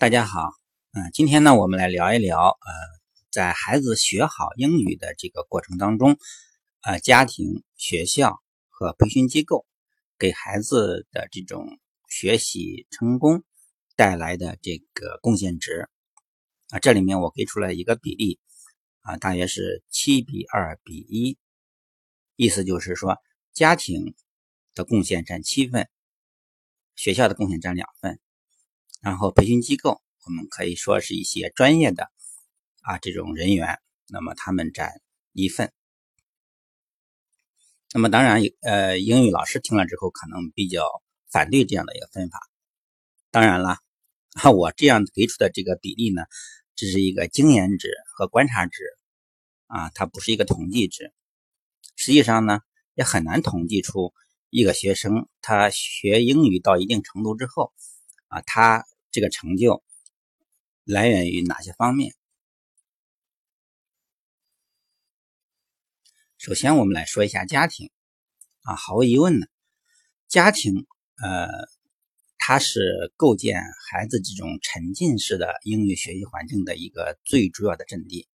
大家好，嗯，今天呢，我们来聊一聊，呃，在孩子学好英语的这个过程当中，呃，家庭、学校和培训机构给孩子的这种学习成功带来的这个贡献值啊，这里面我给出了一个比例啊，大约是七比二比一，意思就是说，家庭的贡献占七份，学校的贡献占两份。然后培训机构，我们可以说是一些专业的啊这种人员，那么他们占一份。那么当然，呃，英语老师听了之后可能比较反对这样的一个分法。当然了，啊 我这样给出的这个比例呢，只是一个经验值和观察值啊，它不是一个统计值。实际上呢，也很难统计出一个学生他学英语到一定程度之后啊，他。这个成就来源于哪些方面？首先，我们来说一下家庭啊，毫无疑问呢，家庭呃，它是构建孩子这种沉浸式的英语学习环境的一个最主要的阵地。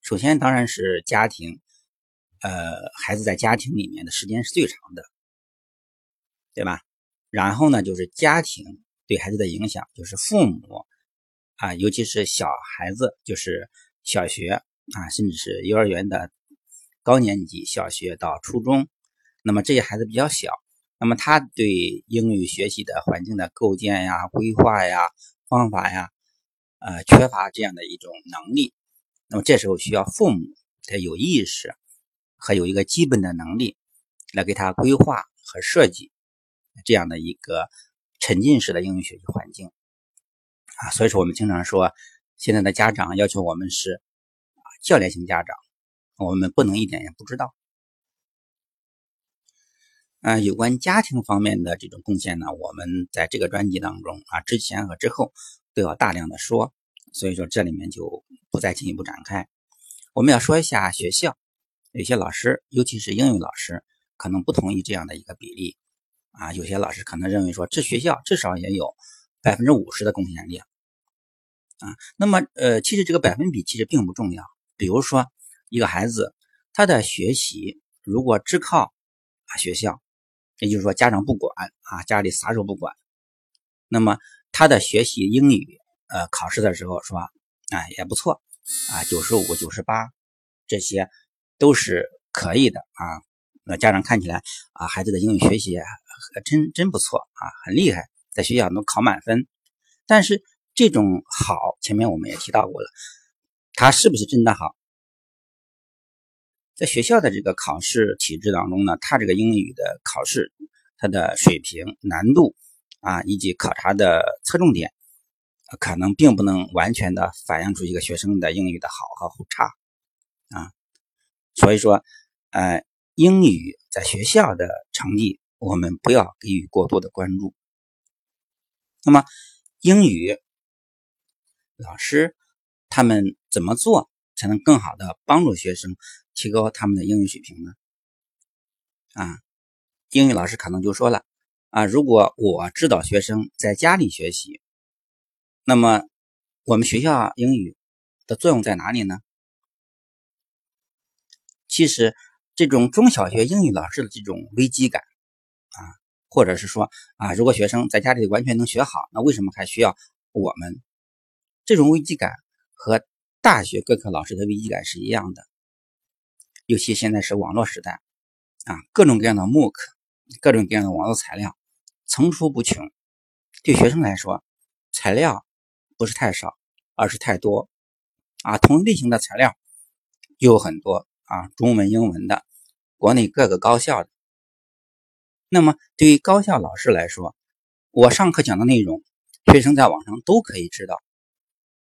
首先，当然是家庭，呃，孩子在家庭里面的时间是最长的，对吧？然后呢，就是家庭。对孩子的影响就是父母啊，尤其是小孩子，就是小学啊，甚至是幼儿园的高年级，小学到初中。那么这些孩子比较小，那么他对英语学习的环境的构建呀、规划呀、方法呀，呃，缺乏这样的一种能力。那么这时候需要父母他有意识和有一个基本的能力来给他规划和设计这样的一个。沉浸式的英语学习环境啊，所以说我们经常说，现在的家长要求我们是啊教练型家长，我们不能一点也不知道。啊，有关家庭方面的这种贡献呢，我们在这个专辑当中啊之前和之后都要大量的说，所以说这里面就不再进一步展开。我们要说一下学校，有些老师，尤其是英语老师，可能不同意这样的一个比例。啊，有些老师可能认为说，这学校至少也有百分之五十的贡献力啊。那么，呃，其实这个百分比其实并不重要。比如说，一个孩子他的学习如果只靠啊学校，也就是说家长不管啊，家里啥时候不管，那么他的学习英语呃考试的时候是吧啊也不错啊，九十五、九十八，这些都是可以的啊。那家长看起来啊，孩子的英语学习。真真不错啊，很厉害，在学校能考满分。但是这种好，前面我们也提到过了，他是不是真的好？在学校的这个考试体制当中呢，他这个英语的考试，他的水平、难度啊，以及考察的侧重点，可能并不能完全的反映出一个学生的英语的好和差啊。所以说，呃，英语在学校的成绩。我们不要给予过多的关注。那么，英语老师他们怎么做才能更好的帮助学生提高他们的英语水平呢？啊，英语老师可能就说了啊，如果我指导学生在家里学习，那么我们学校英语的作用在哪里呢？其实，这种中小学英语老师的这种危机感。或者是说啊，如果学生在家里完全能学好，那为什么还需要我们？这种危机感和大学各科老师的危机感是一样的。尤其现在是网络时代啊，各种各样的 MOOC，各种各样的网络材料层出不穷。对学生来说，材料不是太少，而是太多啊。同类型的材料又有很多啊，中文、英文的，国内各个高校的。那么，对于高校老师来说，我上课讲的内容，学生在网上都可以知道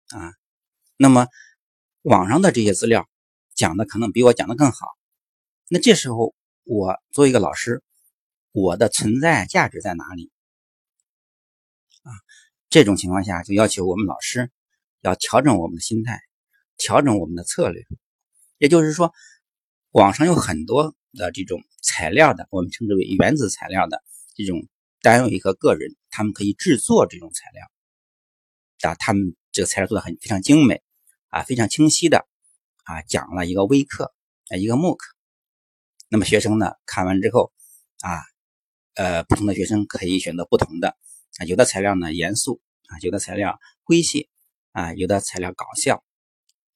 啊。那么，网上的这些资料讲的可能比我讲的更好。那这时候，我作为一个老师，我的存在价值在哪里啊？这种情况下，就要求我们老师要调整我们的心态，调整我们的策略。也就是说，网上有很多的这种。材料的，我们称之为原子材料的这种单位和个人，他们可以制作这种材料，啊，他们这个材料做的很非常精美啊，非常清晰的啊讲了一个微课啊一个慕课。那么学生呢看完之后啊，呃，不同的学生可以选择不同的啊，有的材料呢严肃啊，有的材料诙谐啊，有的材料搞笑。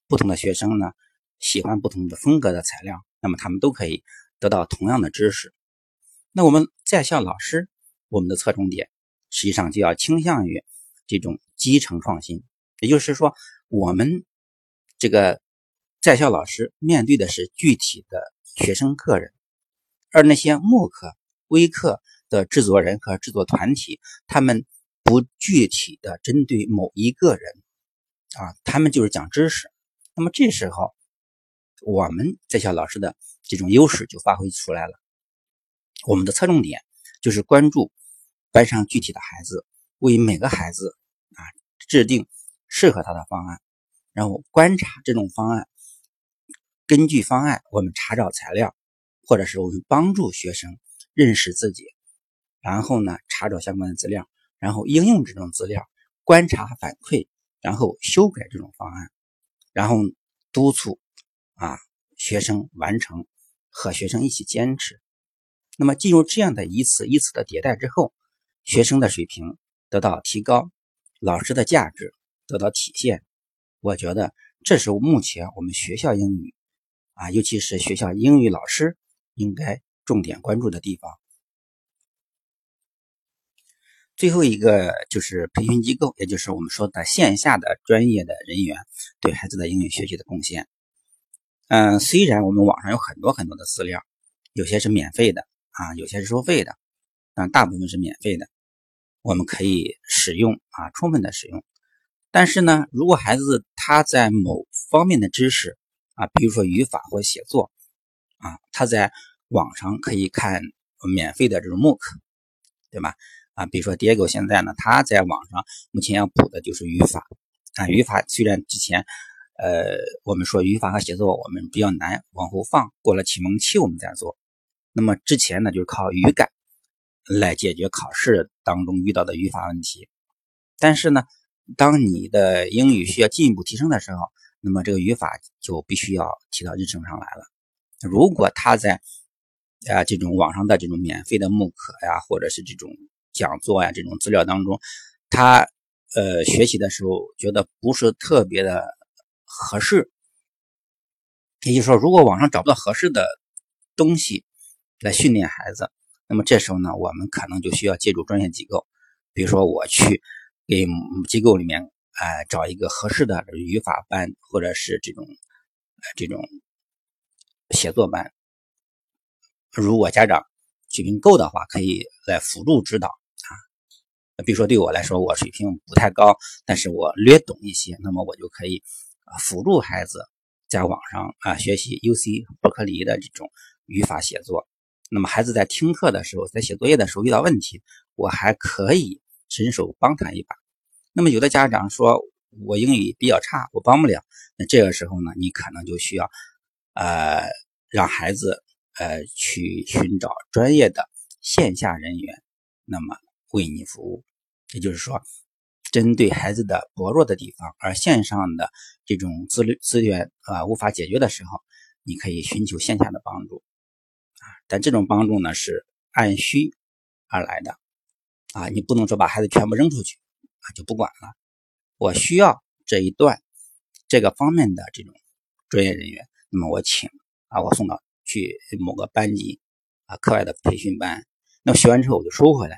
不同的学生呢喜欢不同的风格的材料，那么他们都可以得到同样的知识。那我们在校老师，我们的侧重点实际上就要倾向于这种基层创新，也就是说，我们这个在校老师面对的是具体的学生个人，而那些慕课、微课的制作人和制作团体，他们不具体的针对某一个人啊，他们就是讲知识。那么这时候，我们在校老师的这种优势就发挥出来了。我们的侧重点就是关注班上具体的孩子，为每个孩子啊制定适合他的方案，然后观察这种方案，根据方案我们查找材料，或者是我们帮助学生认识自己，然后呢查找相关的资料，然后应用这种资料，观察反馈，然后修改这种方案。然后督促啊学生完成，和学生一起坚持。那么进入这样的一次一次的迭代之后，学生的水平得到提高，老师的价值得到体现。我觉得这是目前我们学校英语啊，尤其是学校英语老师应该重点关注的地方。最后一个就是培训机构，也就是我们说的线下的专业的人员对孩子的英语学习的贡献。嗯，虽然我们网上有很多很多的资料，有些是免费的啊，有些是收费的，但大部分是免费的，我们可以使用啊，充分的使用。但是呢，如果孩子他在某方面的知识啊，比如说语法或写作啊，他在网上可以看免费的这种 mooc，，对吧？啊，比如说 Diego 现在呢，他在网上目前要补的就是语法啊。语法虽然之前，呃，我们说语法和写作我们比较难，往后放过了启蒙期我们再做。那么之前呢，就是靠语感来解决考试当中遇到的语法问题。但是呢，当你的英语需要进一步提升的时候，那么这个语法就必须要提到日程上来了。如果他在啊这种网上的这种免费的慕课呀，或者是这种讲座呀，这种资料当中，他呃学习的时候觉得不是特别的合适，也就是说，如果网上找不到合适的东西来训练孩子，那么这时候呢，我们可能就需要借助专业机构，比如说我去给机构里面哎找一个合适的语法班，或者是这种这种写作班，如果家长水平够的话，可以来辅助指导啊。比如说，对我来说，我水平不太高，但是我略懂一些，那么我就可以辅助孩子在网上啊学习 UC 伯克利的这种语法写作。那么孩子在听课的时候，在写作业的时候遇到问题，我还可以伸手帮他一把。那么有的家长说我英语比较差，我帮不了，那这个时候呢，你可能就需要呃让孩子呃去寻找专业的线下人员，那么为你服务。也就是说，针对孩子的薄弱的地方，而线上的这种资资源啊无法解决的时候，你可以寻求线下的帮助啊。但这种帮助呢是按需而来的啊，你不能说把孩子全部扔出去啊就不管了。我需要这一段这个方面的这种专业人员，那么我请啊我送到去某个班级啊课外的培训班，那么学完之后我就收回来，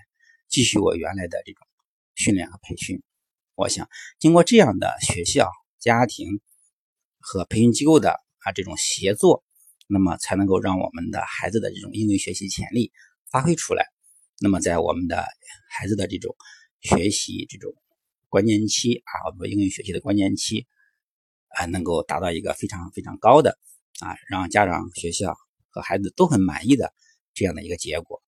继续我原来的这种。训练和培训，我想经过这样的学校、家庭和培训机构的啊这种协作，那么才能够让我们的孩子的这种英语学习潜力发挥出来。那么在我们的孩子的这种学习这种关键期啊，我们英语学习的关键期啊，能够达到一个非常非常高的啊，让家长、学校和孩子都很满意的这样的一个结果。